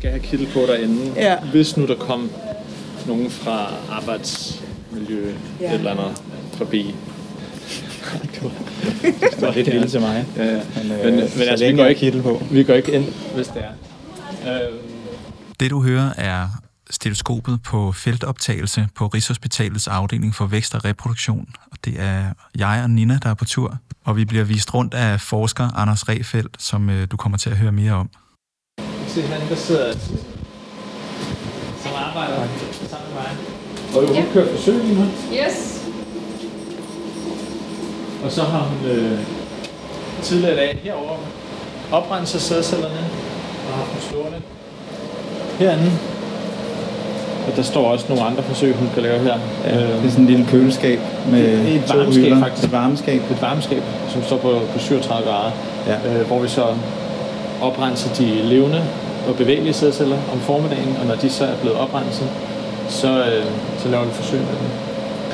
skal have kittel på derinde. Ja. Hvis nu der kom nogen fra arbejdsmiljø Ja. eller andet forbi. det var, det var Det er til mig. Ja, ja. Men, øh, Men, men så altså, vi går, ikke, kittel på. vi går ikke ind, hvis det er. Øh, Det du hører er stetoskopet på feltoptagelse på Rigshospitalets afdeling for vækst og reproduktion. Og det er jeg og Nina, der er på tur, og vi bliver vist rundt af forsker Anders Refeldt, som øh, du kommer til at høre mere om. Se han, der sidder som arbejder sammen med mig. Og hun Ja. kører forsøg lige nu. Yes. Og så har hun øh, tidligere i dag herovre oprenset sædcellerne og haft dem stående herinde. Og der står også nogle andre forsøg, hun kan lave her. Ja, det er øh, sådan en lille køleskab med Det et to varmeskab, hylder. faktisk. Et varmeskab. et varmeskab, som står på, på 37 grader, Ja. øh, hvor vi så oprenser de levende og bevægelige sædceller om formiddagen, og når de så er blevet oprenset, så, øh, så laver vi forsøg med dem.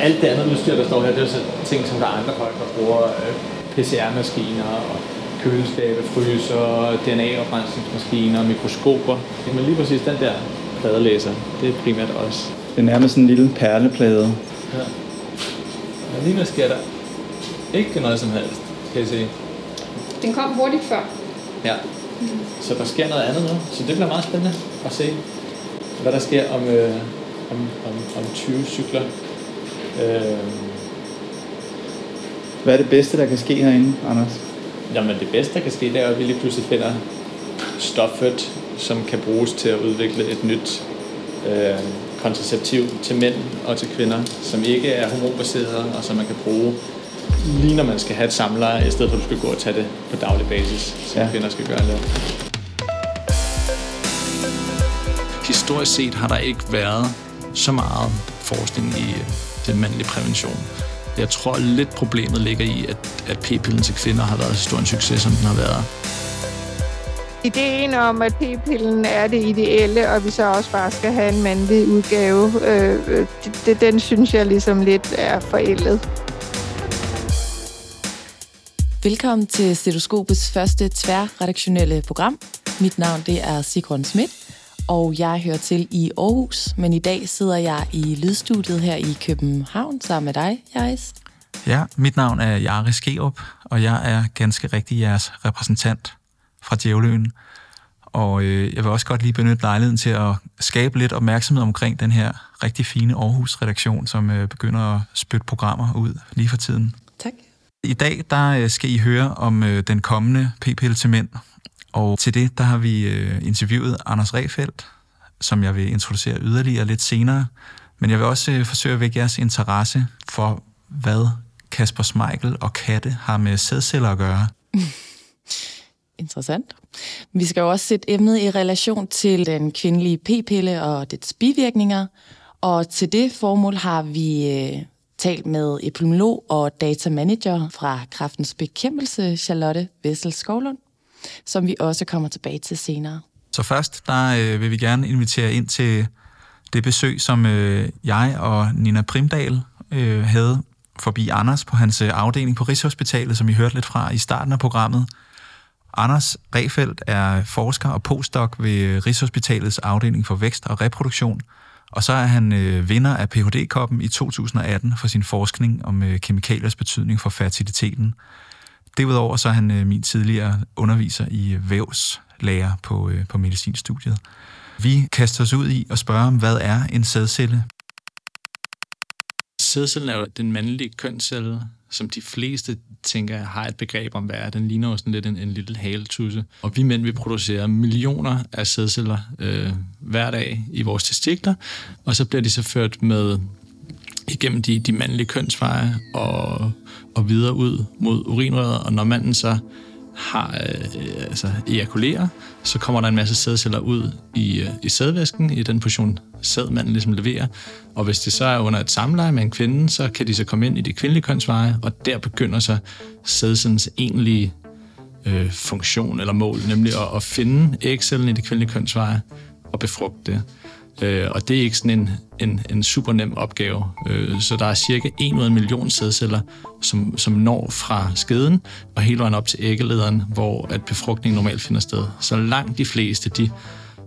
Alt det andet udstyr, der står her, det er så ting, som der er andre folk, der bruger øh, PCR-maskiner og køleskabe, fryser, DNA-oprensningsmaskiner, mikroskoper. Men lige præcis den der pladelæser, det er primært os. Det er nærmest sådan en lille perleplade. Ja. Men lige nu sker der ikke noget som helst, kan I se. Den kom hurtigt før. Ja. Så der sker noget andet nu. Så det bliver meget spændende at se, hvad der sker om, øh, om, om, om 20 cykler. Øh, Hvad er det bedste, der kan ske herinde, Anders? jamen det bedste, der kan ske, det er, at vi lige pludselig finder stoffet, som kan bruges til at udvikle et nyt øh, kontraceptiv til mænd og til kvinder, som ikke er hormonbaseret, og som man kan bruge lige når man skal have et samleje, i stedet for at du skal gå og tage det på daglig basis, som Ja. kvinder skal gøre det. Historisk set har der ikke været så meget forskning i øh, den mandlige prævention. Jeg tror lidt problemet ligger i, at, at p-pillen til kvinder har været så stor en succes, som den har været. Ideen om, at p-pillen er det ideelle, og vi så også bare skal have en mandlig udgave, øh, øh, det, den synes jeg ligesom lidt er forældet. Velkommen til Stetoskopets første tværredaktionelle program. Mit navn det er Sigrun Schmidt, og jeg hører til i Aarhus, men i dag sidder jeg i lydstudiet her i København sammen med dig, Jais. Ja, mit navn er Jari Skerup, og jeg er ganske rigtig jeres repræsentant fra Djævløen. Og øh, jeg vil også godt lige benytte lejligheden til at skabe lidt opmærksomhed omkring den her rigtig fine Aarhus-redaktion, som øh, begynder at spytte programmer ud lige for tiden. Tak. I dag der øh, skal I høre om øh, den kommende p-pille til mænd. Og til det der har vi øh, interviewet Anders Refeldt, som jeg vil introducere yderligere lidt senere. Men jeg vil også øh, forsøge at vække jeres interesse for, hvad Kasper Smeichel og katte har med sædceller at gøre. Interessant. Vi skal jo også sætte emnet i relation til den kvindelige p-pille og dets bivirkninger. Og til det formål har vi øh, talt med epidemiolog og datamanager fra Kraftens Bekæmpelse, Charlotte Vessel Skovlund, som vi også kommer tilbage til senere. Så først der øh, vil vi gerne invitere ind til det besøg, som øh, jeg og Nina Primdal øh, havde forbi Anders på hans øh, afdeling på Rigshospitalet, som I hørte lidt fra i starten af programmet. Anders Refeldt er forsker og postdoc ved øh, Rigshospitalets afdeling for vækst og reproduktion, og så er han øh, vinder af Ph.D.-koppen i 2018 for sin forskning om øh, kemikaliers betydning for fertiliteten. Derudover så er han øh, min tidligere underviser i øh, vævslærer på, øh, på medicinstudiet. Vi kaster os ud i at spørge om, hvad er en sædcelle? Sædcellen er jo den mandlige kønscelle, som de fleste tænker har et begreb om, hvad er. Den ligner jo sådan lidt en, en lille haletusse. Og vi mænd, vi producerer millioner af sædceller øh, hver dag i vores testikler, og så bliver de så ført med igennem de, de mandlige kønsveje og, og videre ud mod urinrøret, og når manden så har øh, øh, altså ejakulerer, så kommer der en masse sædceller ud i, øh, i sædvæsken, i den portion sæd, manden ligesom leverer. Og hvis det så er under et samleje med en kvinde, så kan de så komme ind i de kvindelige kønsveje, og der begynder så sædcellens egentlige øh, funktion eller mål, nemlig at, at finde ægcellen i de kvindelige kønsveje og befrugte det. Øh, og det er ikke sådan en, en, en super nem opgave. Øh, så der er cirka 1 million sædceller, som, som når fra skeden og hele vejen op til æggelederen, hvor at befrugtning normalt finder sted. Så langt de fleste, de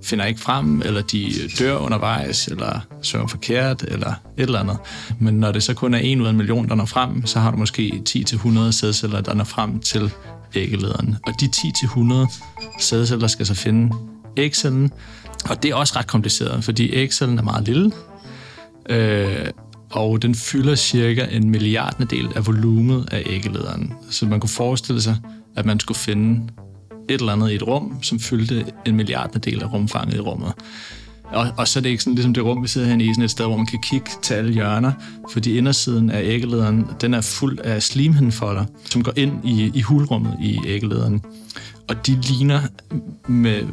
finder ikke frem, eller de dør undervejs, eller svømmer forkert, eller et eller andet. Men når det så kun er en ud af en million, der når frem, så har du måske 10-100 sædceller, der når frem til æggelederen. Og de 10-100 sædceller skal så finde ægcellen, og det er også ret kompliceret, fordi ægcellen er meget lille, øh, og den fylder cirka en milliardedel af volumet af æggelederen. Så man kunne forestille sig, at man skulle finde et eller andet i et rum, som fyldte en milliardedel af rumfanget i rummet. Og, og så er det ikke sådan ligesom det rum, vi sidder her i, sådan et sted, hvor man kan kigge til alle hjørner, fordi indersiden af æggelederen, den er fuld af slimhindfolder, som går ind i, i hulrummet i æggelederen. Og de ligner med,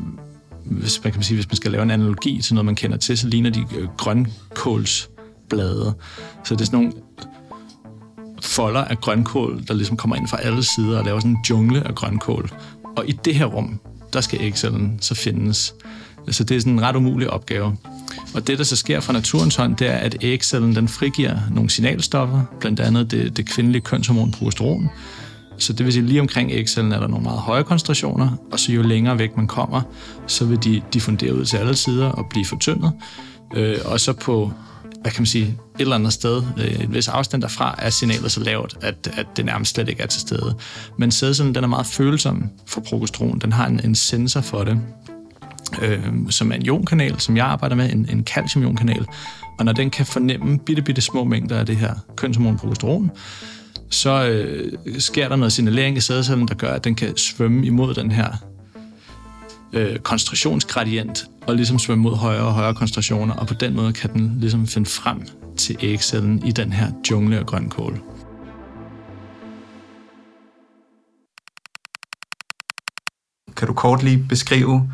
hvis man kan sige, hvis man skal lave en analogi til noget, man kender til, så ligner de øh, grønkålsblade. Så det er sådan nogle folder af grønkål, der ligesom kommer ind fra alle sider og laver sådan en jungle af grønkål. Og i det her rum, der skal Excel'en så findes. Så det er sådan en ret umulig opgave. Og det, der så sker fra naturens hånd, det er, at ægcellen den frigiver nogle signalstoffer, blandt andet det, det kvindelige kønshormon progesteron. Så det vil sige, lige omkring ægcellen er der nogle meget høje koncentrationer, og så jo længere væk man kommer, så vil de diffundere ud til alle sider og blive fortyndet. Øh, og så på hvad kan man sige, et eller andet sted, øh, en vis afstand derfra, er signalet så lavt, at, at det nærmest slet ikke er til stede. Men sædcellen, den er meget følsom for progesteron. Den har en, en sensor for det, øh, som er en ionkanal, som jeg arbejder med, en, en calciumionkanal. Og når den kan fornemme bitte, bitte små mængder af det her kønshormon progesteron, så øh, sker der noget signalering i sædcellen, der gør, at den kan svømme imod den her øh, koncentrationsgradient og ligesom svømme mod højere og højere koncentrationer, og på den måde kan den ligesom finde frem til ægcellen i den her jungle af grønkål. Kan du kort lige beskrive,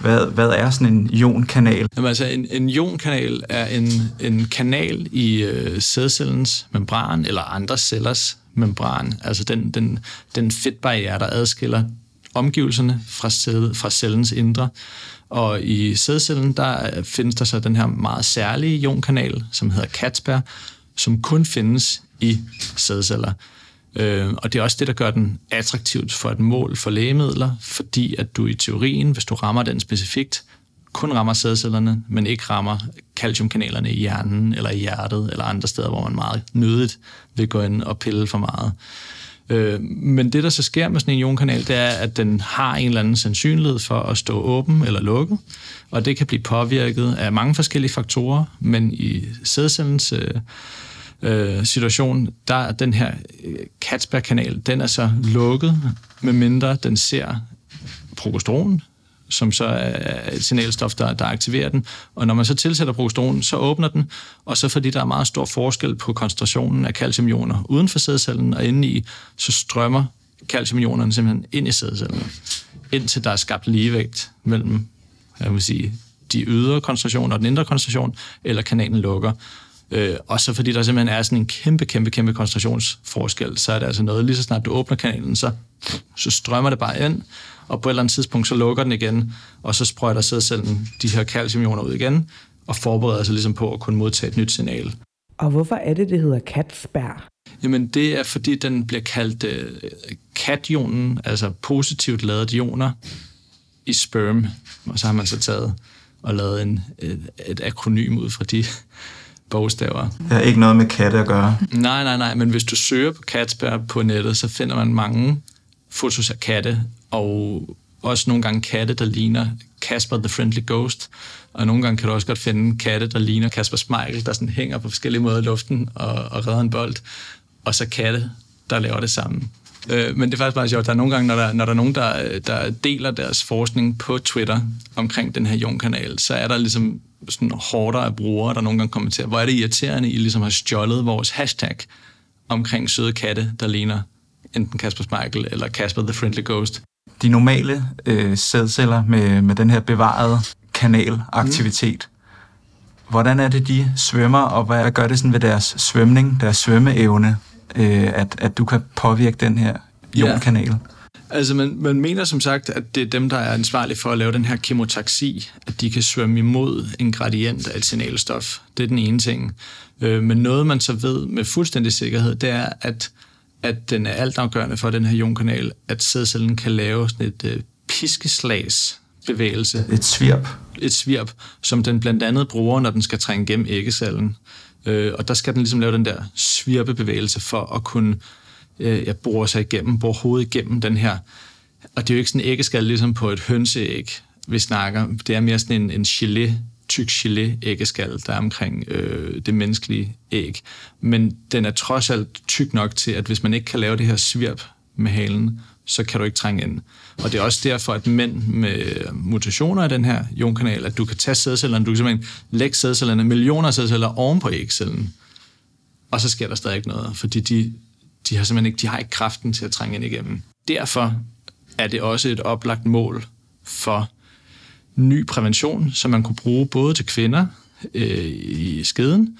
hvad, hvad er sådan en ionkanal? Jamen, altså, en, en ionkanal er en, en kanal i øh, sædcellens membran, eller andre cellers membran, altså den, den, den fedtbarriere, der adskiller omgivelserne fra, sæd, fra cellens indre. Og i sædcellen, der øh, findes der så den her meget særlige ionkanal, som hedder Catsper, som kun findes i sædceller. Øh, og det er også det, der gør den attraktivt for et mål for lægemidler, fordi at du i teorien, hvis du rammer den specifikt, kun rammer sædcellerne, men ikke rammer calciumkanalerne i hjernen eller i hjertet eller andre steder, hvor man meget nødigt vil gå ind og pille for meget. Øh, men det, der så sker med sådan en ionkanal, det er, at den har en eller anden sandsynlighed for at stå åben eller lukket, og det kan blive påvirket af mange forskellige faktorer, men i sædcellens øh, øh, situation, der er den her øh, Katsberg-kanal, den er så lukket, medmindre den ser progesteron, som så er et signalstof, der, der aktiverer den. Og når man så tilsætter progesteron, så åbner den, og så fordi der er meget stor forskel på koncentrationen af calciumioner uden for sædcellen og indeni, så strømmer calciumionerne simpelthen ind i sædcellen, indtil der er skabt ligevægt mellem jeg vil sige, de ydre koncentrationer og den indre koncentration, eller kanalen lukker. Øh, og så fordi der simpelthen er sådan en kæmpe, kæmpe, kæmpe koncentrationsforskel, så er det altså noget, lige så snart du åbner kanalen, så, så strømmer det bare ind, og på et eller andet tidspunkt, så lukker den igen, og så sprøjter sædcellen de her calciumioner ud igen, og forbereder sig ligesom på at kunne modtage et nyt signal. Og hvorfor er det, det hedder Katzberg? Jamen, det er, fordi den bliver kaldt uh, kationen, altså positivt ladede ioner, i sperm. Og så har man så taget og lavet en, et, et akronym ud fra de bogstaver. Det har ikke noget med katte at gøre. Nej, nej, nej, men hvis du søger på Katzberg på nettet, så finder man mange fotos af katte, og også nogle gange katte, der ligner Casper the Friendly Ghost, og nogle gange kan du også godt finde katte, der ligner Kasper Smeichel, der sådan hænger på forskellige måder i luften og, og redder en bold, og så katte, der laver det samme. Øh, men det er faktisk meget sjovt. Der er nogle gange, når der, når der er nogen, der, der deler deres forskning på Twitter omkring den her Jon-kanal, så er der ligesom sådan hårdere af brugere, der nogle gange kommenterer, hvor er det irriterende, I ligesom har stjålet vores hashtag omkring søde katte, der ligner enten Kasper Smeichel eller Kasper the Friendly Ghost. De normale øh, sædceller med, med den her bevarede kanalaktivitet, mm. hvordan er det, de svømmer, og hvad gør det sådan ved deres svømning, deres svømmeevne, øh, at, at du kan påvirke den her ionkanal? Ja. Altså, man, man mener som sagt, at det er dem, der er ansvarlige for at lave den her kemotaxi, at de kan svømme imod en gradient af et signalstof. Det er den ene ting. Øh, men noget, man så ved med fuldstændig sikkerhed, det er, at at den er altafgørende for den her ionkanal, at sædcellen kan lave sådan et øh, piskeslags bevægelse. Et svirp. Et svirp, som den blandt andet bruger, når den skal trænge gennem æggesallen. Øh, og der skal den ligesom lave den der svirpebevægelse for at kunne øh, jeg borer sig igennem, bor hovedet igennem den her. Og det er jo ikke sådan en æggeskal ligesom på et hønseæg, vi snakker. Det er mere sådan en, en gelé, tyk gelé æggeskal, der er omkring øh, det menneskelige æg. Men den er trods alt tyk nok til, at hvis man ikke kan lave det her svirp med halen, så kan du ikke trænge ind. Og det er også derfor, at mænd med mutationer i den her jonkanal, at du kan tage sædcellerne, du kan simpelthen lægge sædcellerne, millioner af sædceller oven på ægcellen, og så sker der stadig ikke noget, fordi de, de har simpelthen ikke, de har ikke kraften til at trænge ind igennem. Derfor er det også et oplagt mål for ny prævention, som man kunne bruge både til kvinder øh, i skeden,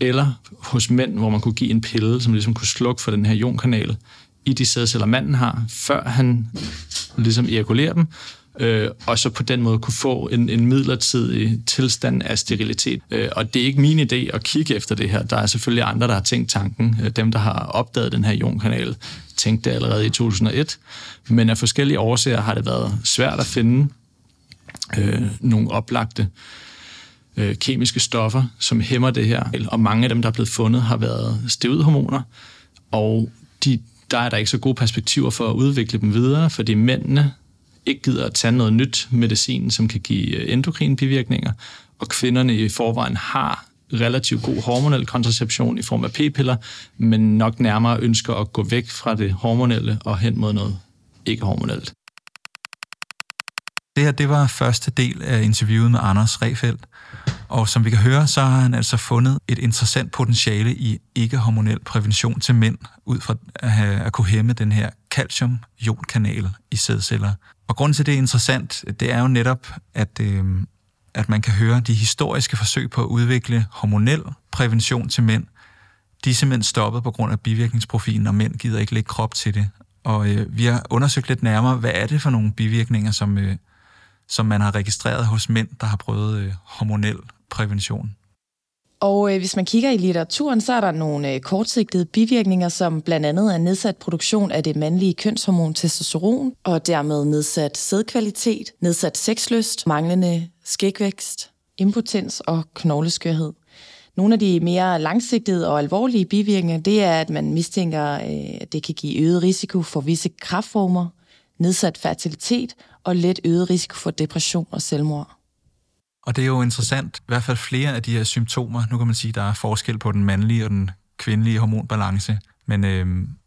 eller hos mænd, hvor man kunne give en pille, som ligesom kunne slukke for den her ionkanal i de sædceller, manden har, før han ligesom ejakulerer dem, øh, og så på den måde kunne få en, en midlertidig tilstand af sterilitet. Øh, og det er ikke min idé at kigge efter det her. Der er selvfølgelig andre, der har tænkt tanken. Øh, dem, der har opdaget den her ionkanal, tænkte det allerede i 2001. Men af forskellige årsager har det været svært at finde øh, nogle oplagte øh, kemiske stoffer, som hæmmer det her. Og mange af dem, der er blevet fundet, har været steroidhormoner, og de, der er der ikke så gode perspektiver for at udvikle dem videre, fordi mændene ikke gider at tage noget nyt medicin, som kan give øh, endokrine bivirkninger, og kvinderne i forvejen har relativt god hormonel kontraception i form af p-piller, men nok nærmere ønsker at gå væk fra det hormonelle og hen mod noget ikke hormonelt. Det her, det var første del af interviewet med Anders Refeldt. Og som vi kan høre, så har han altså fundet et interessant potentiale i ikke-hormonel prævention til mænd, ud fra at, have, at kunne hæmme den her calcium-ionkanal i sædceller. Og grunden til, at det er interessant, det er jo netop, at, øh, at man kan høre de historiske forsøg på at udvikle hormonel prævention til mænd. De er simpelthen stoppet på grund af bivirkningsprofilen, og mænd gider ikke lægge krop til det. Og øh, vi har undersøgt lidt nærmere, hvad er det for nogle bivirkninger, som, øh, som man har registreret hos mænd, der har prøvet øh, hormonel prævention. Og øh, hvis man kigger i litteraturen, så er der nogle øh, kortsigtede bivirkninger, som blandt andet er nedsat produktion af det mandlige kønshormon testosteron, og dermed nedsat sædkvalitet, nedsat sexlyst, manglende skægvækst, impotens og knogleskørhed. Nogle af de mere langsigtede og alvorlige bivirkninger, det er, at man mistænker, øh, at det kan give øget risiko for visse kraftformer, nedsat fertilitet og let øget risiko for depression og selvmord. Og det er jo interessant, i hvert fald flere af de her symptomer. Nu kan man sige, at der er forskel på den mandlige og den kvindelige hormonbalance. Men øh,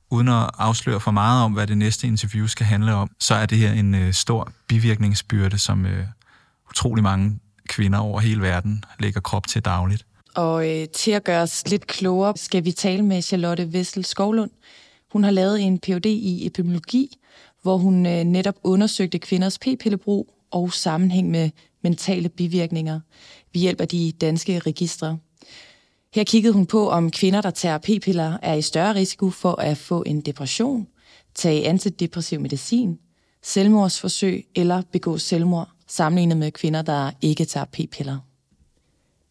uden at afsløre for meget om, hvad det næste interview skal handle om, så er det her en øh, stor bivirkningsbyrde, som øh, utrolig mange kvinder over hele verden lægger krop til dagligt. Og øh, til at gøre os lidt klogere, skal vi tale med Charlotte Vessel Skovlund. Hun har lavet en Ph.D. i epidemiologi, hvor hun øh, netop undersøgte kvinders p-pillebrug og sammenhæng med mentale bivirkninger ved hjælp af de danske registre. Her kiggede hun på, om kvinder, der tager p-piller, er i større risiko for at få en depression, tage antidepressiv medicin, selvmordsforsøg eller begå selvmord, sammenlignet med kvinder, der ikke tager p-piller.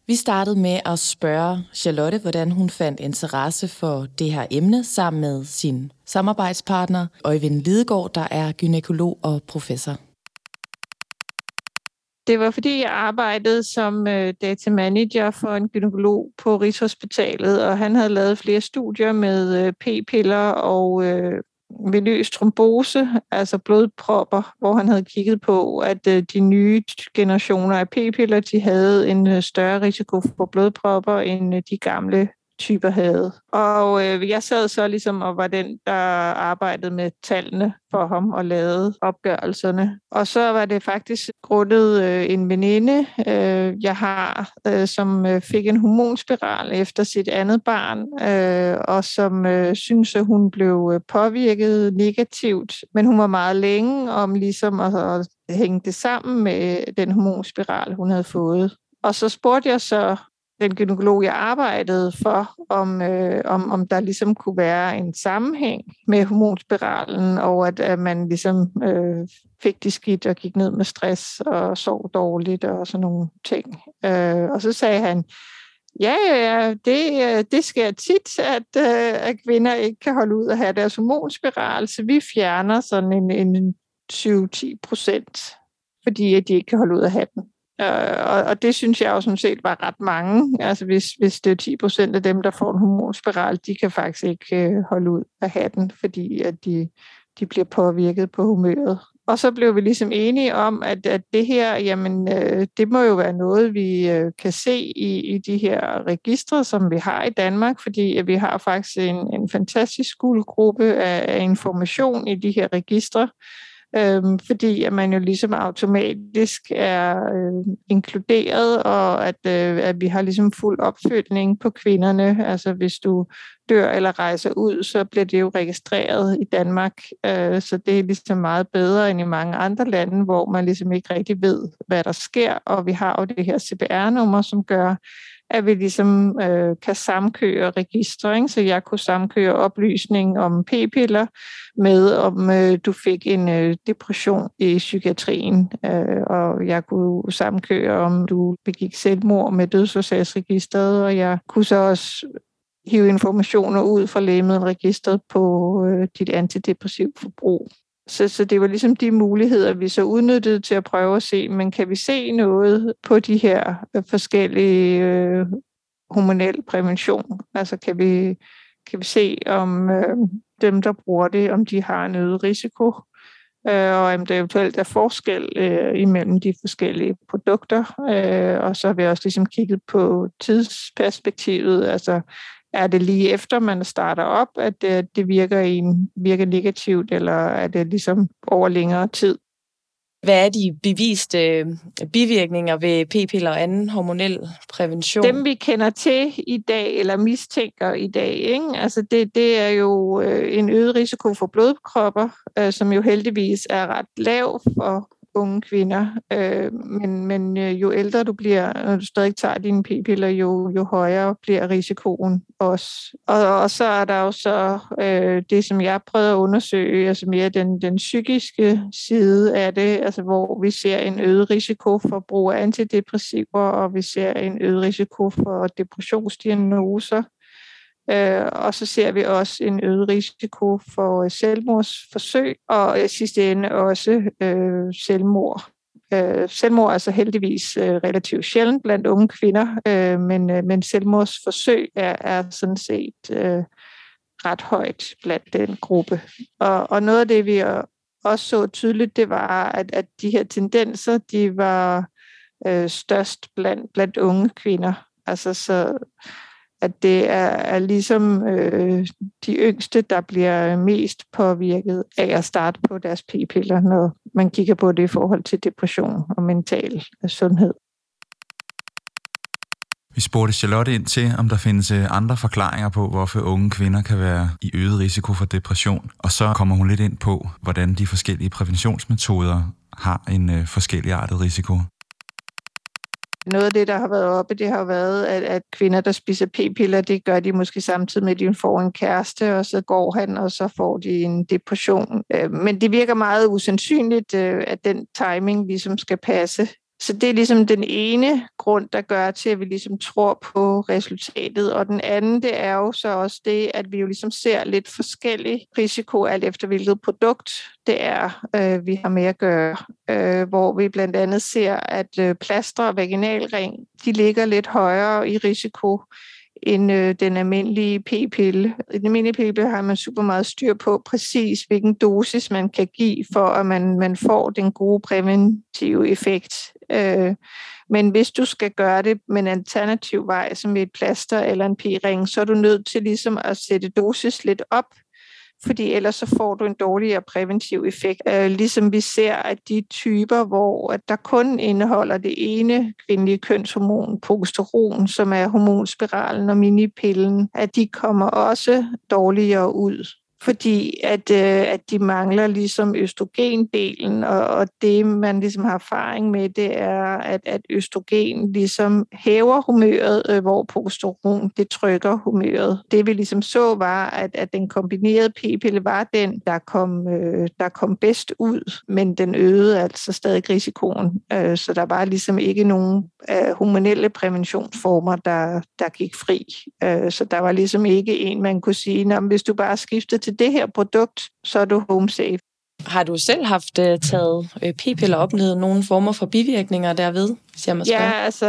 Vi startede med at spørge Charlotte, hvordan hun fandt interesse for det her emne sammen med sin samarbejdspartner, Øjvind Lidegaard, der er gynekolog og professor. Det var fordi, jeg arbejdede som øh, data manager for en gynekolog på Rigshospitalet, og han havde lavet flere studier med øh, p-piller og øh, venøs trombose, altså blodpropper, hvor han havde kigget på, at øh, de nye generationer af p-piller, de havde en øh, større risiko for blodpropper end øh, de gamle typer havde. Og øh, jeg sad så ligesom og var den, der arbejdede med tallene for ham og lavede opgørelserne. Og så var det faktisk grundet øh, en veninde, øh, jeg har, øh, som øh, fik en hormonspiral efter sit andet barn, øh, og som øh, synes, at hun blev øh, påvirket negativt. Men hun var meget længe om ligesom at, at hænge det sammen med den hormonspiral, hun havde fået. Og så spurgte jeg så den gynekolog, jeg arbejdede for, om, øh, om, om der ligesom kunne være en sammenhæng med hormonspiralen, og at, at man ligesom øh, fik det skidt og gik ned med stress og sov dårligt og sådan nogle ting. Øh, og så sagde han, ja, ja, det, øh, det sker tit, at, øh, at kvinder ikke kan holde ud at have deres hormonspiral, så vi fjerner sådan en, en 20-10 procent fordi at de ikke kan holde ud at have den. Øh, og, og det synes jeg jo sådan set var ret mange. Altså hvis, hvis det er 10 procent af dem, der får en hormonspiral, de kan faktisk ikke øh, holde ud af have den, fordi at de, de bliver påvirket på humøret. Og så blev vi ligesom enige om, at, at det her, jamen, øh, det må jo være noget, vi øh, kan se i, i de her registre, som vi har i Danmark, fordi at vi har faktisk en, en fantastisk guldgruppe af, af information i de her registre, øhm, fordi at man jo ligesom automatisk er øh, inkluderet, og at, øh, at vi har ligesom fuld opfølgning på kvinderne. Altså hvis du dør eller rejser ud, så bliver det jo registreret i Danmark, øh, så det er ligesom meget bedre end i mange andre lande, hvor man ligesom ikke rigtig ved, hvad der sker, og vi har jo det her CPR-nummer, som gør, at vi ligesom øh, kan samkøre registre. Ikke? Så jeg kunne samkøre oplysning om p-piller med, om øh, du fik en øh, depression i psykiatrien, øh, og jeg kunne samkøre, om du begik selvmord med dødsårsagsregistret, og jeg kunne så også hive informationer ud fra lægemiddelregistret på øh, dit antidepressiv forbrug. Så, så det var ligesom de muligheder, vi så udnyttede til at prøve at se, men kan vi se noget på de her øh, forskellige øh, hormonel prævention? Altså kan vi, kan vi se, om øh, dem, der bruger det, om de har en øget risiko, øh, og om der eventuelt er forskel øh, imellem de forskellige produkter. Øh, og så har vi også ligesom kigget på tidsperspektivet, altså er det lige efter, man starter op, at det, det virker, i, virker negativt, eller er det ligesom over længere tid? Hvad er de beviste øh, bivirkninger ved p-piller og anden hormonel prævention? Dem vi kender til i dag, eller mistænker i dag, ikke? Altså det, det er jo øh, en øget risiko for blodkropper, øh, som jo heldigvis er ret lav for unge kvinder. Øh, men men øh, jo ældre du bliver, når du stadig tager dine p-piller, jo, jo højere bliver risikoen også. Og, og så er der jo så øh, det, som jeg prøver at undersøge, altså mere den, den psykiske side af det, altså hvor vi ser en øget risiko for brug af antidepressiver, og vi ser en øget risiko for depressionsdiagnoser. Øh, og så ser vi også en øget risiko for øh, selvmordsforsøg, og i sidste ende også øh, selvmord. Øh, selvmord er altså heldigvis øh, relativt sjældent blandt unge kvinder, øh, men, øh, men selvmordsforsøg er, er sådan set øh, ret højt blandt den gruppe. Og, og noget af det, vi også så tydeligt, det var, at, at de her tendenser, de var øh, størst blandt, blandt unge kvinder. Altså så at det er, er ligesom øh, de yngste, der bliver mest påvirket af at starte på deres p-piller, når man kigger på det i forhold til depression og mental sundhed. Vi spurgte Charlotte ind til, om der findes øh, andre forklaringer på, hvorfor unge kvinder kan være i øget risiko for depression. Og så kommer hun lidt ind på, hvordan de forskellige præventionsmetoder har en øh, forskelligartet risiko. Noget af det, der har været oppe, det har været, at, at kvinder, der spiser p-piller, det gør de måske samtidig med, at de får en kæreste, og så går han, og så får de en depression. Øh, men det virker meget usandsynligt, øh, at den timing ligesom skal passe. Så det er ligesom den ene grund, der gør til, at vi ligesom tror på resultatet. Og den anden, det er jo så også det, at vi jo ligesom ser lidt forskellig risiko, alt efter hvilket produkt det er, øh, vi har med at gøre. Øh, hvor vi blandt andet ser, at øh, plaster og vaginalring, de ligger lidt højere i risiko end øh, den almindelige p-pille. I den almindelige p-pille har man super meget styr på præcis, hvilken dosis man kan give, for at man, man får den gode præventive effekt. Øh, men hvis du skal gøre det med en alternativ vej, som et plaster eller en p-ring, så er du nødt til ligesom at sætte dosis lidt op, fordi ellers så får du en dårligere præventiv effekt. Øh, ligesom vi ser, at de typer, hvor at der kun indeholder det ene kvindelige kønshormon, progesteron, som er hormonspiralen og minipillen, at de kommer også dårligere ud fordi at, øh, at de mangler ligesom østrogendelen, og, og det man ligesom har erfaring med, det er, at, at østrogen ligesom hæver humøret, øh, hvor progesteron det trykker humøret. Det vi ligesom så var, at, at den kombinerede p-pille var den, der kom, øh, der kom bedst ud, men den øgede altså stadig risikoen. Øh, så der var ligesom ikke nogen øh, hormonelle præventionsformer, der, der gik fri. Øh, så der var ligesom ikke en, man kunne sige, hvis du bare skifter til til det her produkt, så er du home safe. Har du selv haft uh, taget uh, p-piller og oplevet nogle former for bivirkninger derved, hvis jeg må spørge? Ja, altså,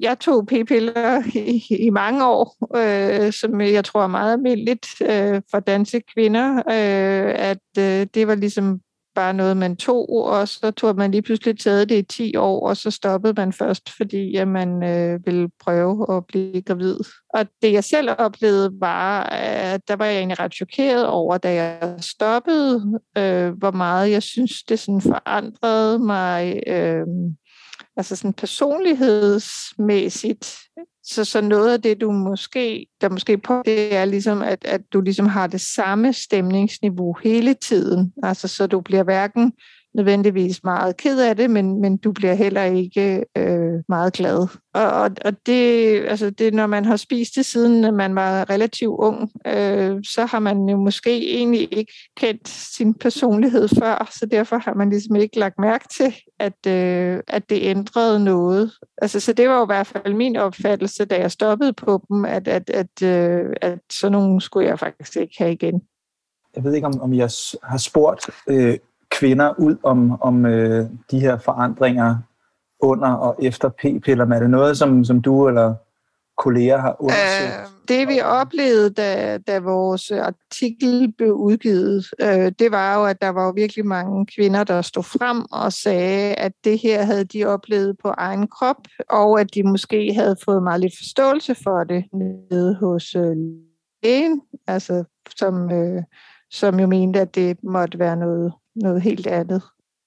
jeg tog p-piller i, i mange år, øh, som jeg tror er meget almindeligt øh, for danske kvinder, øh, at øh, det var ligesom bare noget, man tog, og så tog man lige pludselig taget det i 10 år, og så stoppede man først, fordi at man øh, ville prøve at blive gravid. Og det jeg selv oplevede var, at der var jeg egentlig ret chokeret over, da jeg stoppede, øh, hvor meget jeg synes, det sådan forandrede mig, øh, altså sådan personlighedsmæssigt. Så, så noget af det, du måske, der måske på, det er ligesom, at, at du ligesom har det samme stemningsniveau hele tiden. Altså, så du bliver hverken nødvendigvis meget ked af det, men, men du bliver heller ikke øh, meget glad. Og, og, og det, altså det, når man har spist det siden man var relativt ung, øh, så har man jo måske egentlig ikke kendt sin personlighed før, så derfor har man ligesom ikke lagt mærke til, at, øh, at det ændrede noget. Altså, så det var jo i hvert fald min opfattelse, da jeg stoppede på dem, at, at, at, øh, at sådan nogle skulle jeg faktisk ikke have igen. Jeg ved ikke, om, om jeg har spurgt øh, kvinder ud om, om øh, de her forandringer under og efter p-piller? Er det noget, som, som du eller kolleger har undersøgt? Øh, det vi oplevede, da, da vores artikel blev udgivet, øh, det var jo, at der var jo virkelig mange kvinder, der stod frem og sagde, at det her havde de oplevet på egen krop, og at de måske havde fået meget lidt forståelse for det nede hos øh, lægen, altså som, øh, som jo mente, at det måtte være noget noget helt andet.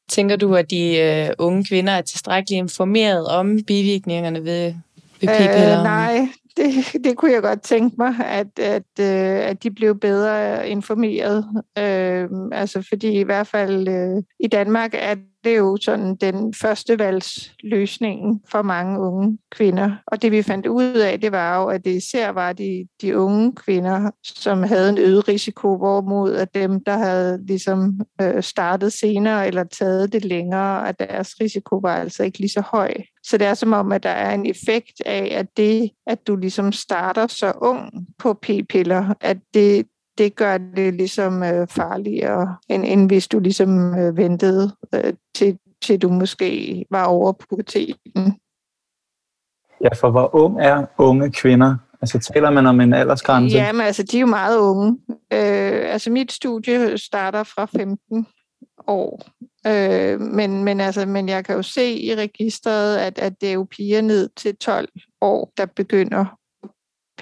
Tænker du, at de øh, unge kvinder er tilstrækkeligt informeret om bivirkningerne ved, ved p-piller? Øh, nej, det, det kunne jeg godt tænke mig, at, at, øh, at de blev bedre informeret. Øh, altså fordi i hvert fald øh, i Danmark er det er jo sådan den første valgsløsningen for mange unge kvinder. Og det vi fandt ud af, det var jo, at det især var de, de unge kvinder, som havde en øget risiko, hvorimod at dem, der havde ligesom øh, startet senere eller taget det længere, at deres risiko var altså ikke lige så høj. Så det er som om, at der er en effekt af, at det, at du ligesom starter så ung på p-piller, at det, det gør det ligesom øh, farligere, end, end hvis du ligesom øh, ventede øh, til, til du måske var over puberteten. Ja, for hvor ung er unge kvinder? Altså taler man om en aldersgrænse? Jamen altså, de er jo meget unge. Øh, altså mit studie starter fra 15 år. Øh, men, men, altså, men jeg kan jo se i registret, at, at det er jo piger ned til 12 år, der begynder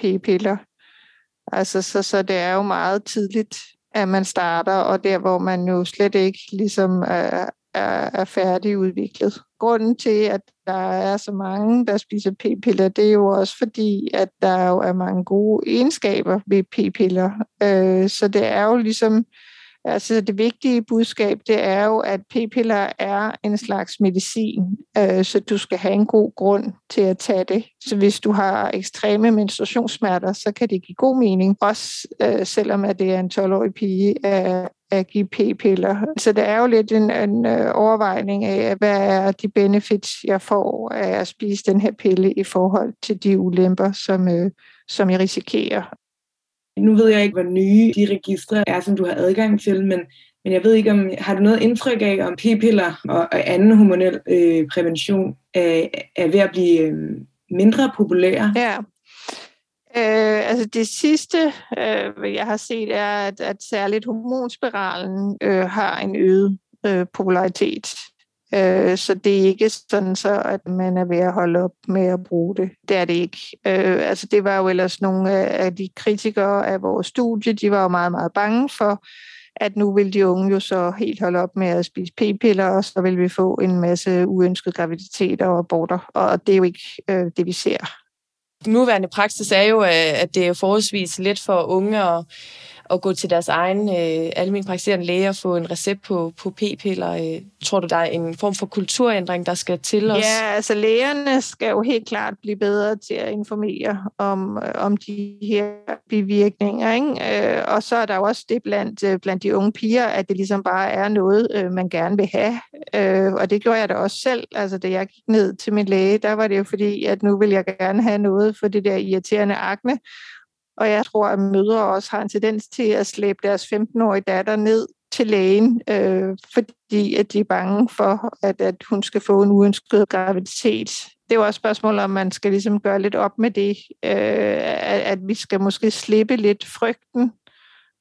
p-piller. Altså, så, så det er jo meget tidligt, at man starter, og der, hvor man jo slet ikke ligesom er, er, er færdigudviklet. Grunden til, at der er så mange, der spiser p-piller, det er jo også fordi, at der jo er mange gode egenskaber ved p-piller. Øh, så det er jo ligesom Altså det vigtige budskab, det er jo, at p-piller er en slags medicin, øh, så du skal have en god grund til at tage det. Så hvis du har ekstreme menstruationssmerter, så kan det give god mening, også øh, selvom at det er en 12-årig pige at, at give p-piller. Så det er jo lidt en, en øh, overvejning af, hvad er de benefits, jeg får af at spise den her pille i forhold til de ulemper, som, øh, som jeg risikerer. Nu ved jeg ikke, hvor nye de registre er, som du har adgang til, men, men jeg ved ikke, om har du noget indtryk af, om p-piller og, og anden hormonel øh, prævention er, er ved at blive øh, mindre populære? Ja, Øh, altså det sidste, øh, jeg har set, er, at, at særligt hormonspiralen øh, har en øget øh, popularitet. Øh, så det er ikke sådan så, at man er ved at holde op med at bruge det. Det er det ikke. Øh, altså det var jo ellers nogle af de kritikere af vores studie, de var jo meget, meget bange for, at nu vil de unge jo så helt holde op med at spise p-piller, og så vil vi få en masse uønskede graviditeter og aborter. Og det er jo ikke øh, det, vi ser. Den nuværende praksis er jo, at det er forholdsvis let for unge at at gå til deres egen øh, almindelige praktiserende læge og få en recept på, på p-piller? Øh, tror du, der er en form for kulturændring, der skal til os? Ja, altså lægerne skal jo helt klart blive bedre til at informere om, øh, om de her bivirkninger. Ikke? Øh, og så er der jo også det blandt, øh, blandt de unge piger, at det ligesom bare er noget, øh, man gerne vil have. Øh, og det gjorde jeg da også selv. Altså da jeg gik ned til min læge, der var det jo fordi, at nu vil jeg gerne have noget for det der irriterende akne. Og jeg tror, at mødre også har en tendens til at slæbe deres 15-årige datter ned til lægen, øh, fordi at de er bange for, at, at hun skal få en uønsket graviditet. Det er jo også et spørgsmål, om man skal ligesom gøre lidt op med det, øh, at, at vi skal måske slippe lidt frygten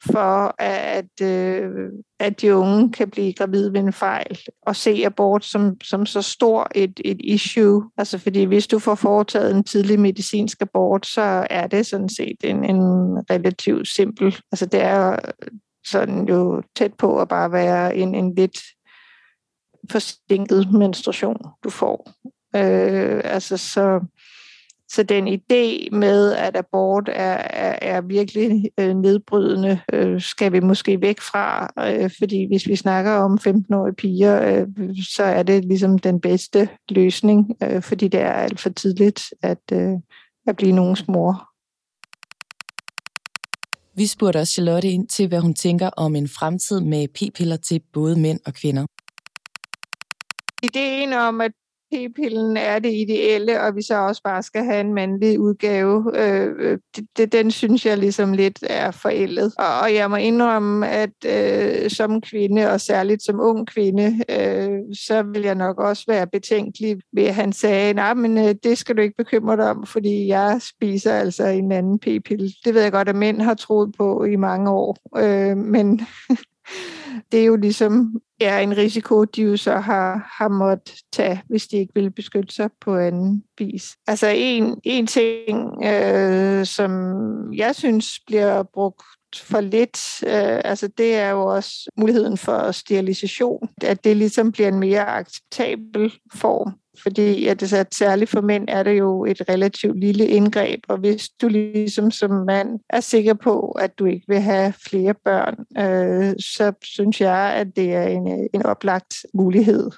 for, at, øh, at de unge kan blive gravide ved en fejl, og se abort som, som så stor et, et issue. Altså fordi hvis du får foretaget en tidlig medicinsk abort, så er det sådan set en, en relativt simpel, altså det er sådan jo tæt på at bare være en, en lidt forsinket menstruation, du får. Øh, altså så, så den idé med, at abort er, er, er virkelig øh, nedbrydende, øh, skal vi måske væk fra, øh, fordi hvis vi snakker om 15-årige piger, øh, så er det ligesom den bedste løsning, øh, fordi det er alt for tidligt at, øh, at blive nogens mor. Vi spurgte også Charlotte ind til, hvad hun tænker om en fremtid med p-piller til både mænd og kvinder. Ideen om, at p-pillen er det ideelle, og vi så også bare skal have en mandlig udgave, øh, øh, det, det, den synes jeg ligesom lidt er forældet. Og, og jeg må indrømme, at øh, som kvinde, og særligt som ung kvinde, øh, så vil jeg nok også være betænkelig ved, at han sagde, nej, men øh, det skal du ikke bekymre dig om, fordi jeg spiser altså en anden p-pille. Det ved jeg godt, at mænd har troet på i mange år, øh, men det er jo ligesom er en risiko, de jo så har, har måttet tage, hvis de ikke vil beskytte sig på anden vis. Altså en, en ting, øh, som jeg synes bliver brugt for lidt, øh, altså det er jo også muligheden for sterilisation, at det ligesom bliver en mere acceptabel form fordi at, det, at særligt for mænd er det jo et relativt lille indgreb, og hvis du ligesom som mand er sikker på, at du ikke vil have flere børn, øh, så synes jeg, at det er en, en oplagt mulighed.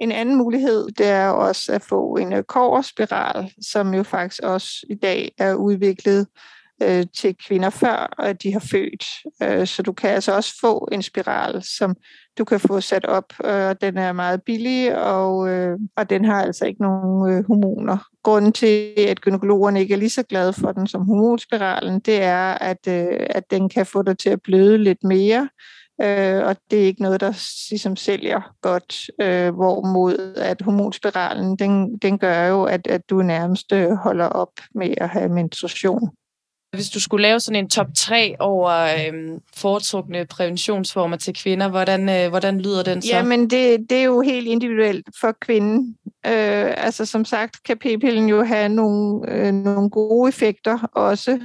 En anden mulighed, det er også at få en øh, kårspiral, som jo faktisk også i dag er udviklet øh, til kvinder før, de har født. Øh, så du kan altså også få en spiral, som du kan få sat op. Den er meget billig, og, øh, og den har altså ikke nogen øh, hormoner. Grunden til, at gynekologerne ikke er lige så glade for den som hormonspiralen, det er, at, øh, at den kan få dig til at bløde lidt mere, øh, og det er ikke noget, der ligesom sælger godt, øh, hvorimod at hormonspiralen, den, den gør jo, at, at du nærmest øh, holder op med at have menstruation. Hvis du skulle lave sådan en top 3 over øhm, foretrukne præventionsformer til kvinder, hvordan, øh, hvordan lyder den så? Jamen, det, det er jo helt individuelt for kvinden. Øh, altså, som sagt, kan p-pillen jo have nogle, øh, nogle gode effekter også.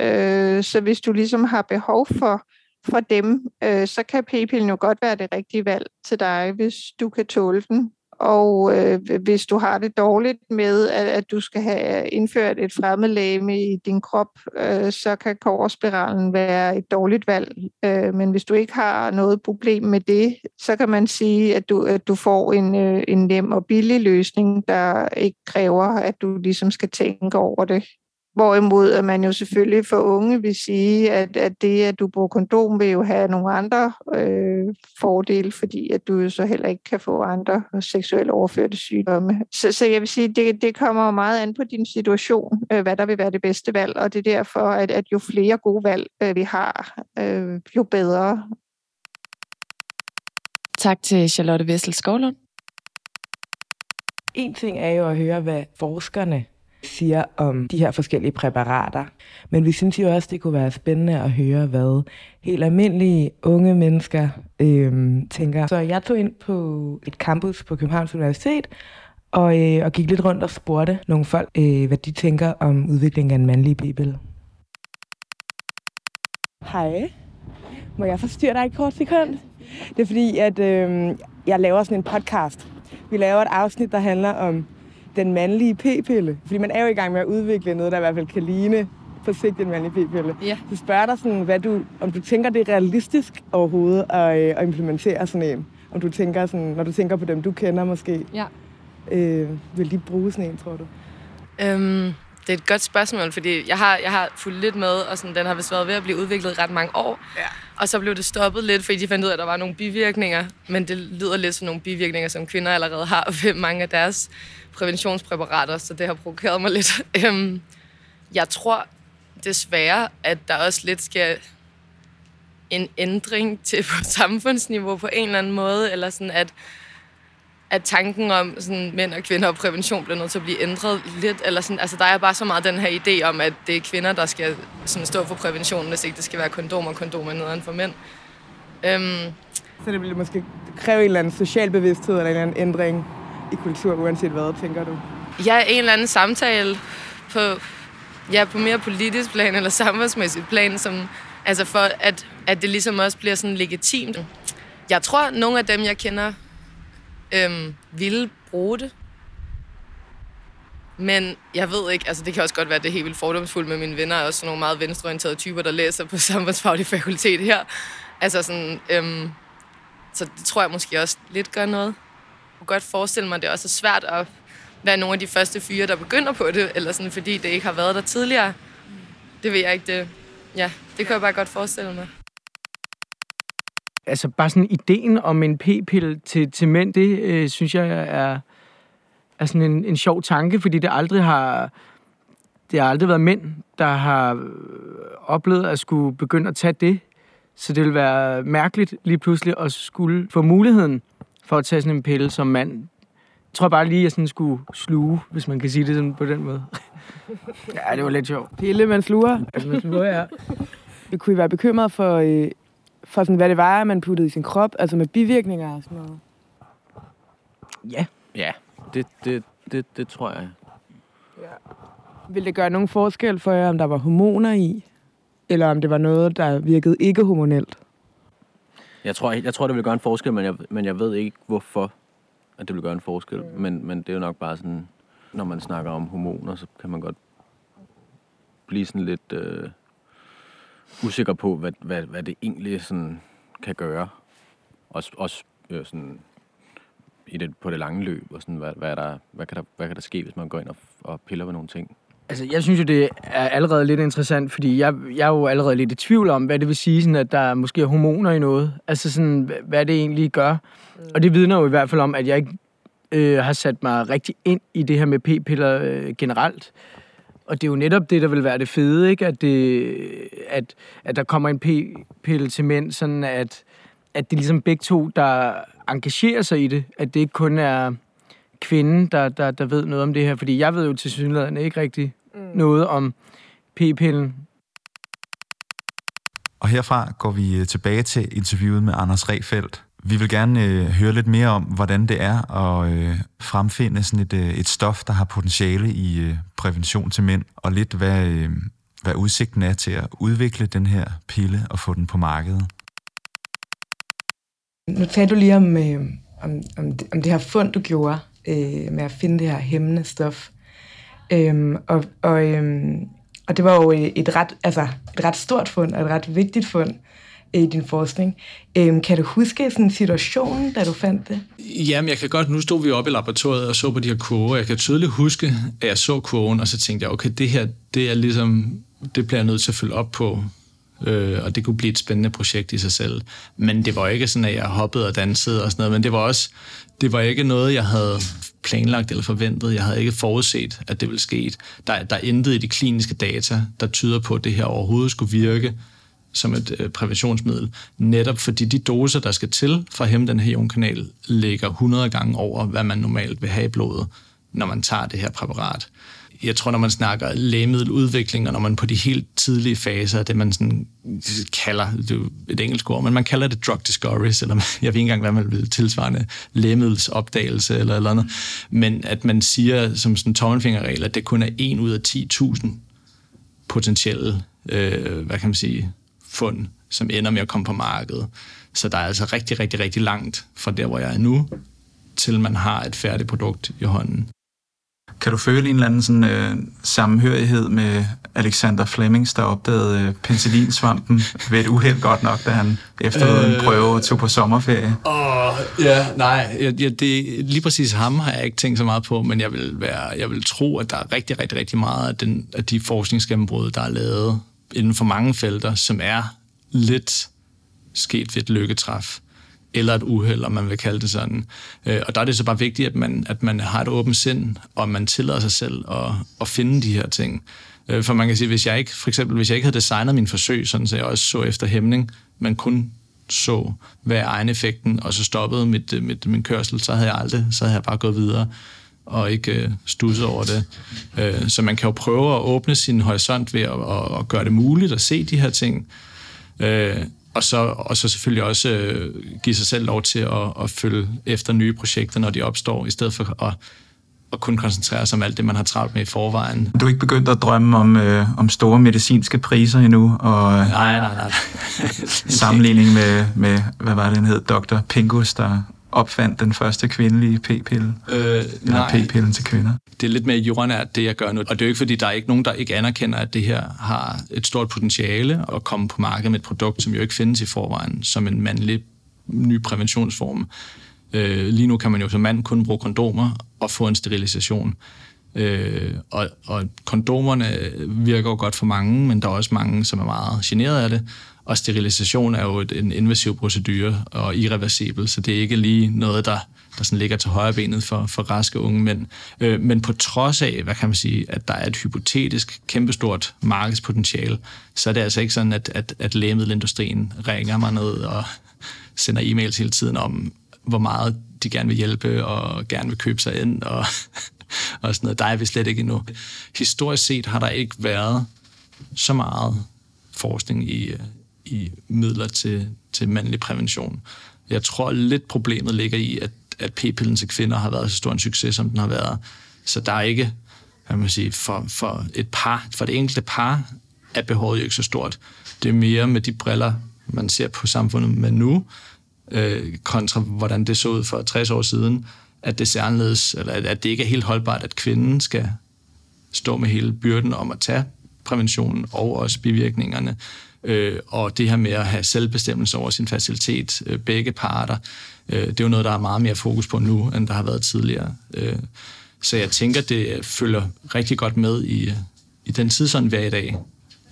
Øh, så hvis du ligesom har behov for, for dem, øh, så kan p-pillen jo godt være det rigtige valg til dig, hvis du kan tåle den. Og øh, hvis du har det dårligt med, at, at du skal have indført et fremmedlæme i din krop, øh, så kan koverspiralen være et dårligt valg. Øh, men hvis du ikke har noget problem med det, så kan man sige, at du, at du får en, øh, en nem og billig løsning, der ikke kræver, at du ligesom skal tænke over det. Hvorimod at man jo selvfølgelig for unge vil sige, at, at det, at du bruger kondom, vil jo have nogle andre øh, fordele, fordi at du jo så heller ikke kan få andre seksuelle overførte sygdomme. Så, så jeg vil sige, det, det kommer meget an på din situation, øh, hvad der vil være det bedste valg, og det er derfor, at, at jo flere gode valg øh, vi har, øh, jo bedre. Tak til Charlotte Vessel Skovlund. En ting er jo at høre, hvad forskerne siger om de her forskellige præparater. Men vi synes jo også, det kunne være spændende at høre, hvad helt almindelige unge mennesker øh, tænker. Så jeg tog ind på et campus på Københavns Universitet, og, øh, og gik lidt rundt og spurgte nogle folk, øh, hvad de tænker om udviklingen af en mandlig bibel. Hej. Må jeg forstyrre dig et kort sekund? Det er fordi, at øh, jeg laver sådan en podcast. Vi laver et afsnit, der handler om den mandlige p-pille? Fordi man er jo i gang med at udvikle noget, der i hvert fald kan ligne på sigt en mandlig p-pille. Ja. Så spørger dig sådan, hvad du, om du tænker, det er realistisk overhovedet at, øh, at implementere sådan en. Om du tænker sådan, når du tænker på dem, du kender måske. Ja. Øh, vil de bruge sådan en, tror du? Øhm, det er et godt spørgsmål, fordi jeg har, jeg har fulgt lidt med, og sådan, den har vist været ved at blive udviklet i ret mange år. Ja. Og så blev det stoppet lidt, fordi de fandt ud af, at der var nogle bivirkninger. Men det lyder lidt som nogle bivirkninger, som kvinder allerede har ved mange af deres præventionspræparater, så det har provokeret mig lidt. Øhm, jeg tror desværre, at der også lidt skal en ændring til på samfundsniveau på en eller anden måde, eller sådan at, at tanken om sådan, mænd og kvinder og prævention bliver nødt til at blive ændret lidt. Eller sådan, altså, der er bare så meget den her idé om, at det er kvinder, der skal sådan, stå for præventionen, hvis ikke det skal være kondomer og kondomer nederen for mænd. Øhm, så det ville måske kræve en eller anden social bevidsthed eller en eller anden ændring i kultur, uanset hvad, tænker du? Ja, en eller anden samtale på, ja, på mere politisk plan eller samfundsmæssigt plan, som, altså for at, at det ligesom også bliver sådan legitimt. Jeg tror, at nogle af dem, jeg kender, øhm, ville bruge det. Men jeg ved ikke, altså det kan også godt være, at det er helt vildt fordomsfuldt med mine venner, og også sådan nogle meget venstreorienterede typer, der læser på samfundsfaglig fakultet her. Altså sådan, øhm, så det tror jeg måske også lidt gør noget. Jeg kunne godt forestille mig, at det også er svært at være nogle af de første fyre, der begynder på det, eller sådan, fordi det ikke har været der tidligere. Det ved jeg ikke. Det, ja, det kan jeg bare godt forestille mig. Altså bare sådan ideen om en p-pille til, til mænd, det øh, synes jeg er, er sådan en, en sjov tanke, fordi det aldrig har det har aldrig været mænd, der har øh, oplevet at skulle begynde at tage det. Så det vil være mærkeligt lige pludselig at skulle få muligheden for at tage sådan en pille som mand. Jeg tror bare lige, at jeg sådan skulle sluge, hvis man kan sige det sådan på den måde. ja, det var lidt sjovt. Pille, man sluger. Altså, man sluger, ja. Det kunne I være bekymret for, øh, for sådan, hvad det var, man puttede i sin krop, altså med bivirkninger og sådan noget? Ja. Ja, det, det, det, det tror jeg. Ja. Vil det gøre nogen forskel for jer, om der var hormoner i? Eller om det var noget, der virkede ikke hormonelt? Jeg tror, jeg tror, det vil gøre en forskel, men jeg, men jeg ved ikke, hvorfor at det vil gøre en forskel. Mm. Men, men det er jo nok bare sådan, når man snakker om hormoner, så kan man godt blive sådan lidt øh, usikker på, hvad, hvad, hvad det egentlig sådan kan gøre. Også, også øh, sådan i det, på det lange løb, og sådan, hvad, hvad, der, hvad, kan der, hvad kan der ske, hvis man går ind og, og piller ved nogle ting. Altså, jeg synes jo, det er allerede lidt interessant, fordi jeg, jeg er jo allerede lidt i tvivl om, hvad det vil sige, sådan, at der måske er hormoner i noget. Altså, sådan, hvad det egentlig gør. Mm. Og det vidner jo i hvert fald om, at jeg ikke øh, har sat mig rigtig ind i det her med p-piller øh, generelt. Og det er jo netop det, der vil være det fede, ikke? At, det, at, at der kommer en p-pille til mænd, sådan at, at det er ligesom begge to, der engagerer sig i det. At det ikke kun er kvinden, der, der, der ved noget om det her. Fordi jeg ved jo til synligheden ikke rigtig mm. noget om p-pillen. Og herfra går vi øh, tilbage til interviewet med Anders Refeldt. Vi vil gerne øh, høre lidt mere om, hvordan det er at øh, fremfinde sådan et, øh, et stof, der har potentiale i øh, prævention til mænd, og lidt hvad, øh, hvad udsigten er til at udvikle den her pille og få den på markedet. Nu talte du lige om, øh, om, om, det, om det her fund, du gjorde øh, med at finde det her hæmmende stof. Øhm, og, og, øhm, og det var jo øh, et ret, altså et ret stort fund, og et ret vigtigt fund øh, i din forskning. Øhm, kan du huske sådan situationen, da du fandt det? Jamen, jeg kan godt, nu stod vi oppe i laboratoriet og så på de her kurver. Jeg kan tydeligt huske, at jeg så kurven, og så tænkte jeg, okay, det her, det er ligesom, det bliver jeg nødt til at følge op på. Øh, og det kunne blive et spændende projekt i sig selv. Men det var ikke sådan, at jeg hoppede og dansede og sådan noget, men det var også, det var ikke noget, jeg havde planlagt eller forventet. Jeg havde ikke forudset, at det ville ske. Der, der er intet i de kliniske data, der tyder på, at det her overhovedet skulle virke som et øh, præventionsmiddel, netop fordi de doser, der skal til for at hæmme den her ionkanal, ligger 100 gange over, hvad man normalt vil have i blodet, når man tager det her præparat jeg tror, når man snakker lægemiddeludvikling, og når man på de helt tidlige faser, det man sådan kalder, det er et engelsk ord, men man kalder det drug discovery, eller jeg ved ikke engang, hvad man vil tilsvarende lægemiddelsopdagelse eller eller andet, men at man siger som sådan tommelfingerregel, at det kun er 1 ud af 10.000 potentielle, øh, hvad kan man sige, fund, som ender med at komme på markedet. Så der er altså rigtig, rigtig, rigtig langt fra der, hvor jeg er nu, til man har et færdigt produkt i hånden. Kan du føle en eller anden sådan, øh, sammenhørighed med Alexander Flemings, der opdagede øh, penicillinsvampen ved et uheld godt nok, da han efter øh, en prøve tog på sommerferie? Åh, ja, nej. Ja, ja, det, lige præcis ham har jeg ikke tænkt så meget på, men jeg vil, være, jeg vil tro, at der er rigtig, rigtig, rigtig meget af, den, af de forskningsgennembrud, der er lavet inden for mange felter, som er lidt sket ved et lykketræf eller et uheld, om man vil kalde det sådan. Øh, og der er det så bare vigtigt, at man, at man har et åbent sind, og man tillader sig selv at, at finde de her ting. Øh, for man kan sige, hvis jeg ikke, for eksempel, hvis jeg ikke havde designet min forsøg, sådan så jeg også så efter hæmning, men kun så, hvad er effekten, og så stoppede mit, mit, min kørsel, så havde jeg aldrig, så havde jeg bare gået videre og ikke øh, over det. Øh, så man kan jo prøve at åbne sin horisont ved at, at, at gøre det muligt at se de her ting. Øh, og så, og så selvfølgelig også øh, give sig selv lov til at, at følge efter nye projekter, når de opstår, i stedet for at, at kun koncentrere sig om alt det, man har travlt med i forvejen. Du er ikke begyndt at drømme om, øh, om store medicinske priser endnu? Og, nej, nej, nej. sammenligning med, med, hvad var det, den hed, Dr. Pingus, der opfandt den første kvindelige p-pille. Øh, nej. p-pillen til kvinder. Det er lidt mere jordnært, det jeg gør nu. Og det er jo ikke, fordi der er ikke nogen, der ikke anerkender, at det her har et stort potentiale at komme på markedet med et produkt, som jo ikke findes i forvejen, som en mandlig ny præventionsform. Øh, lige nu kan man jo som mand kun bruge kondomer og få en sterilisation. Øh, og, og kondomerne virker jo godt for mange, men der er også mange, som er meget generet af det. Og sterilisation er jo en invasiv procedure og irreversibel, så det er ikke lige noget, der, der sådan ligger til højre benet for, for raske unge mænd. Øh, men på trods af, hvad kan man sige, at der er et hypotetisk kæmpestort markedspotentiale, så er det altså ikke sådan, at, at, at lægemiddelindustrien ringer mig ned og sender e-mails hele tiden om, hvor meget de gerne vil hjælpe og gerne vil købe sig ind og, og sådan noget. Der er vi slet ikke endnu. Historisk set har der ikke været så meget forskning i, øh, i midler til, til mandlig prævention. Jeg tror lidt problemet ligger i, at, at p-pillen til kvinder har været så stor en succes, som den har været. Så der er ikke, hvad man sige, for, for et par, for det enkelte par, er behovet jo ikke så stort. Det er mere med de briller, man ser på samfundet med nu, øh, kontra hvordan det så ud for 60 år siden, at det ser anderledes, eller at det ikke er helt holdbart, at kvinden skal stå med hele byrden om at tage præventionen og også bivirkningerne. Øh, og det her med at have selvbestemmelse over sin facilitet, øh, begge parter, øh, det er jo noget, der er meget mere fokus på nu, end der har været tidligere. Øh, så jeg tænker, det følger rigtig godt med i, i den tid, sådan vi er i dag,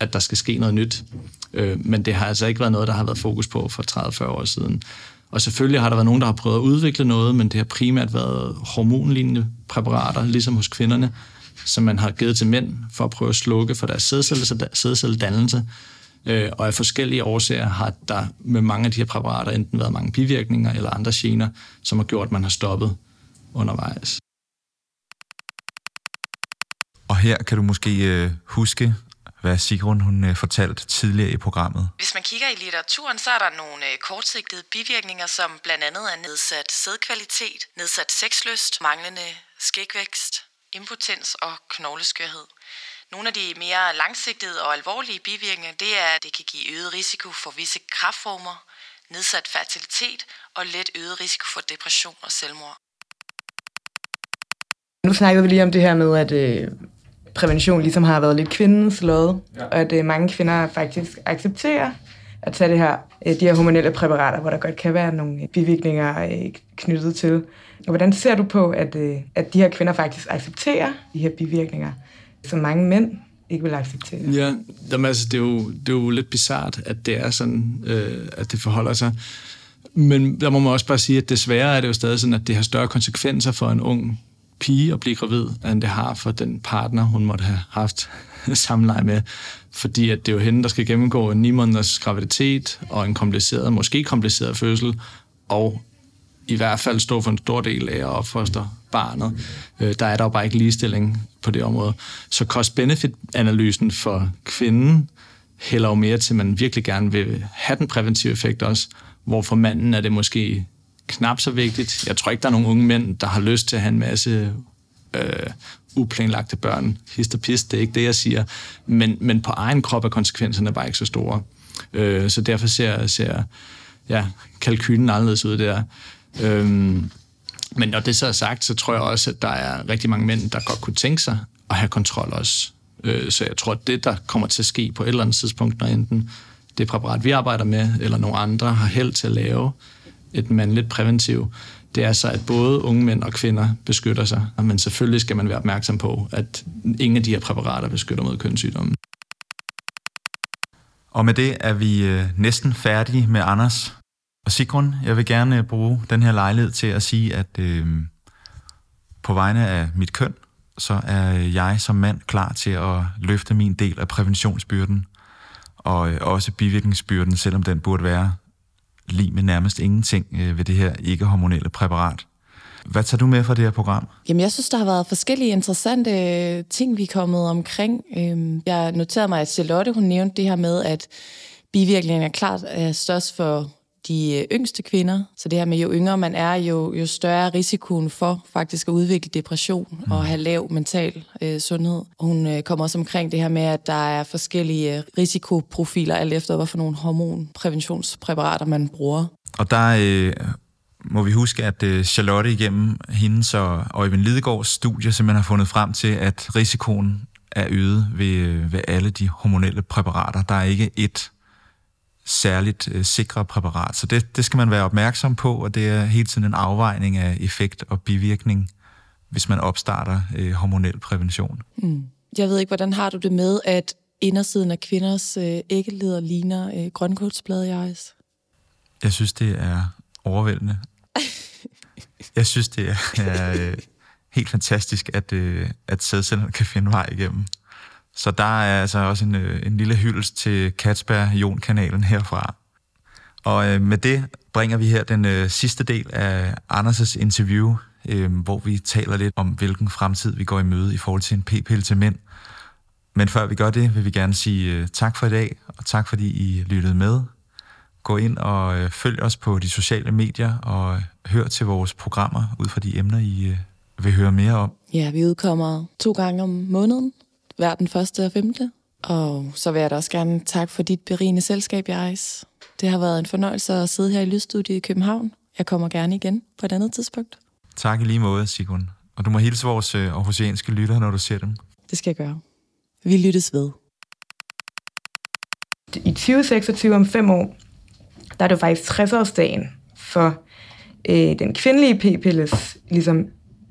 at der skal ske noget nyt. Øh, men det har altså ikke været noget, der har været fokus på for 30-40 år siden. Og selvfølgelig har der været nogen, der har prøvet at udvikle noget, men det har primært været hormonlignende præparater, ligesom hos kvinderne, som man har givet til mænd for at prøve at slukke for deres sædcelledannelse. Øh, og af forskellige årsager har der med mange af de her præparater enten været mange bivirkninger eller andre gener, som har gjort, at man har stoppet undervejs. Og her kan du måske øh, huske, hvad Sigrun hun øh, fortalte tidligere i programmet. Hvis man kigger i litteraturen, så er der nogle øh, kortsigtede bivirkninger, som blandt andet er nedsat sædkvalitet, nedsat sexlyst, manglende skægvækst, impotens og knogleskørhed. Nogle af de mere langsigtede og alvorlige bivirkninger, det er, at det kan give øget risiko for visse kraftformer, nedsat fertilitet og let øget risiko for depression og selvmord. Nu snakkede vi lige om det her med, at øh, prævention ligesom har været lidt kvindens lod, ja. og at øh, mange kvinder faktisk accepterer at tage det her, øh, de her hormonelle præparater, hvor der godt kan være nogle øh, øh, knyttet til. Og hvordan ser du på, at, øh, at de her kvinder faktisk accepterer de her bivirkninger? Som mange mænd ikke vil acceptere. Ja, jamen, altså, det, er jo, det er jo lidt bizart, at det er sådan, øh, at det forholder sig. Men der må man også bare sige, at desværre er det jo stadig sådan, at det har større konsekvenser for en ung pige at blive gravid, end det har for den partner, hun måtte have haft samleje med. Fordi at det er jo hende, der skal gennemgå en 9 måneders graviditet og en kompliceret, måske kompliceret fødsel, og i hvert fald stå for en stor del af at opfostre barnet. Øh, der er der jo bare ikke ligestilling på det område. Så cost-benefit-analysen for kvinden hælder jo mere til, at man virkelig gerne vil have den præventive effekt også, hvor for manden er det måske knap så vigtigt. Jeg tror ikke, der er nogen unge mænd, der har lyst til at have en masse øh, uplanlagte børn. Hist og pist, det er ikke det, jeg siger. Men, men på egen krop er konsekvenserne bare ikke så store. Øh, så derfor ser, ser ja, kalkylen anderledes ud der. Øhm, men når det så er sagt, så tror jeg også, at der er rigtig mange mænd, der godt kunne tænke sig at have kontrol også. Øh, så jeg tror, at det, der kommer til at ske på et eller andet tidspunkt, når enten det præparat, vi arbejder med, eller nogle andre har held til at lave et mandligt præventiv, det er så, at både unge mænd og kvinder beskytter sig. Men selvfølgelig skal man være opmærksom på, at ingen af de her præparater beskytter mod kønssygdomme. Og med det er vi øh, næsten færdige med Anders. Og Sigrun, jeg vil gerne øh, bruge den her lejlighed til at sige, at øh, på vegne af mit køn, så er jeg som mand klar til at løfte min del af præventionsbyrden, og øh, også bivirkningsbyrden, selvom den burde være lige med nærmest ingenting øh, ved det her ikke-hormonelle præparat. Hvad tager du med fra det her program? Jamen, jeg synes, der har været forskellige interessante øh, ting, vi er kommet omkring. Øhm, jeg noterede mig, at Charlotte, hun nævnte det her med, at bivirkningen er klart er størst for de yngste kvinder. Så det her med, jo yngre man er, jo, jo større er risikoen for faktisk at udvikle depression mm. og have lav mental øh, sundhed. Hun øh, kommer også omkring det her med, at der er forskellige øh, risikoprofiler, alt efter hvad for nogle hormonpræventionspræparater man bruger. Og der øh, må vi huske, at øh, Charlotte igennem hendes og Øjvind Lidegaards studie simpelthen har fundet frem til, at risikoen er øget ved, øh, ved alle de hormonelle præparater. Der er ikke et særligt øh, sikre præparat. Så det, det skal man være opmærksom på, og det er hele tiden en afvejning af effekt og bivirkning, hvis man opstarter øh, hormonel prævention. Mm. Jeg ved ikke, hvordan har du det med, at indersiden af kvinders øh, æggeleder ligner øh, grønkålsblad i ice? Jeg synes, det er overvældende. Jeg synes, det er, er øh, helt fantastisk, at, øh, at sædcellerne kan finde vej igennem. Så der er altså også en, øh, en lille hyldest til Katsberg-Jon-kanalen herfra. Og øh, med det bringer vi her den øh, sidste del af Anders' interview, øh, hvor vi taler lidt om, hvilken fremtid vi går i møde i forhold til en p-pille til mænd. Men før vi gør det, vil vi gerne sige øh, tak for i dag, og tak fordi I lyttede med. Gå ind og øh, følg os på de sociale medier, og øh, hør til vores programmer ud fra de emner, I øh, vil høre mere om. Ja, vi udkommer to gange om måneden, hver den første og femte. Og så vil jeg da også gerne tak for dit berigende selskab, Jais. Det har været en fornøjelse at sidde her i Lydstudiet i København. Jeg kommer gerne igen på et andet tidspunkt. Tak i lige måde, Sigrun. Og du må hilse vores øh, aarhusianske lytter, når du ser dem. Det skal jeg gøre. Vi lyttes ved. I 2026 om fem år, der er det faktisk 60-årsdagen for øh, den kvindelige p-pilles ligesom,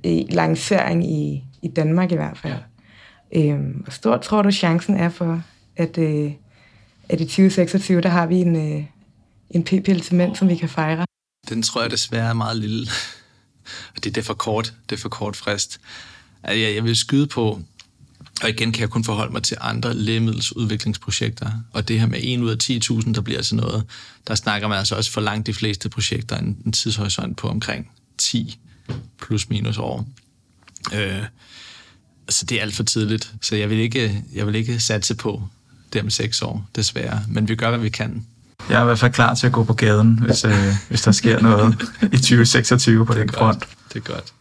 øh, lancering i, i Danmark i hvert fald. Øh, hvor stor tror du chancen er for, at, øh, at i 2026, der har vi en, øh, en p-pille til mænd, som vi kan fejre? Den tror jeg desværre er meget lille. Og det, det er for kort. Det er for kort frist. Altså, jeg, jeg vil skyde på, og igen kan jeg kun forholde mig til andre lægemiddelsudviklingsprojekter. Og det her med 1 ud af 10.000, der bliver til noget, der snakker man altså også for langt de fleste projekter en, en tidshorisont på omkring 10 plus minus år. Øh, så det er alt for tidligt. Så jeg vil ikke, jeg vil ikke satse på det om seks år, desværre. Men vi gør, hvad vi kan. Jeg er i hvert fald klar til at gå på gaden, hvis, øh, hvis der sker noget i 2026 på den godt. front. Det er godt.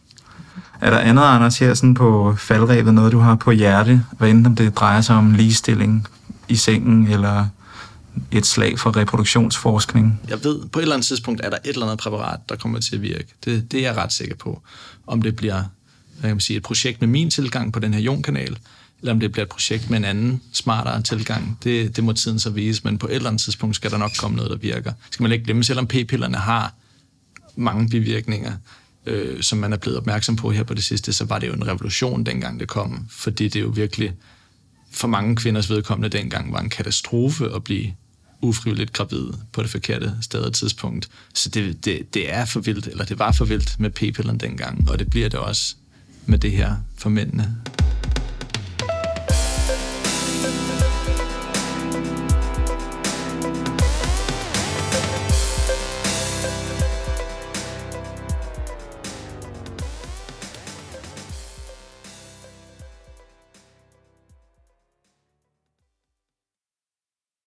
Er der andet, Anders, her sådan på faldrebet, noget du har på hjerte, hvad enten om det drejer sig om ligestilling i sengen, eller et slag for reproduktionsforskning? Jeg ved, på et eller andet tidspunkt er der et eller andet præparat, der kommer til at virke. Det, det er jeg ret sikker på. Om det bliver hvad kan man sige, et projekt med min tilgang på den her ionkanal, eller om det bliver et projekt med en anden, smartere tilgang, det, det må tiden så vise, men på et eller andet tidspunkt skal der nok komme noget, der virker. Skal man ikke glemme, selvom p-pillerne har mange bivirkninger, øh, som man er blevet opmærksom på her på det sidste, så var det jo en revolution, dengang det kom, fordi det jo virkelig for mange kvinders vedkommende dengang var en katastrofe at blive ufrivilligt gravid på det forkerte sted og tidspunkt. Så det, det, det er for vildt, eller det var for vildt med p-pillerne dengang, og det bliver det også med det her for mændene.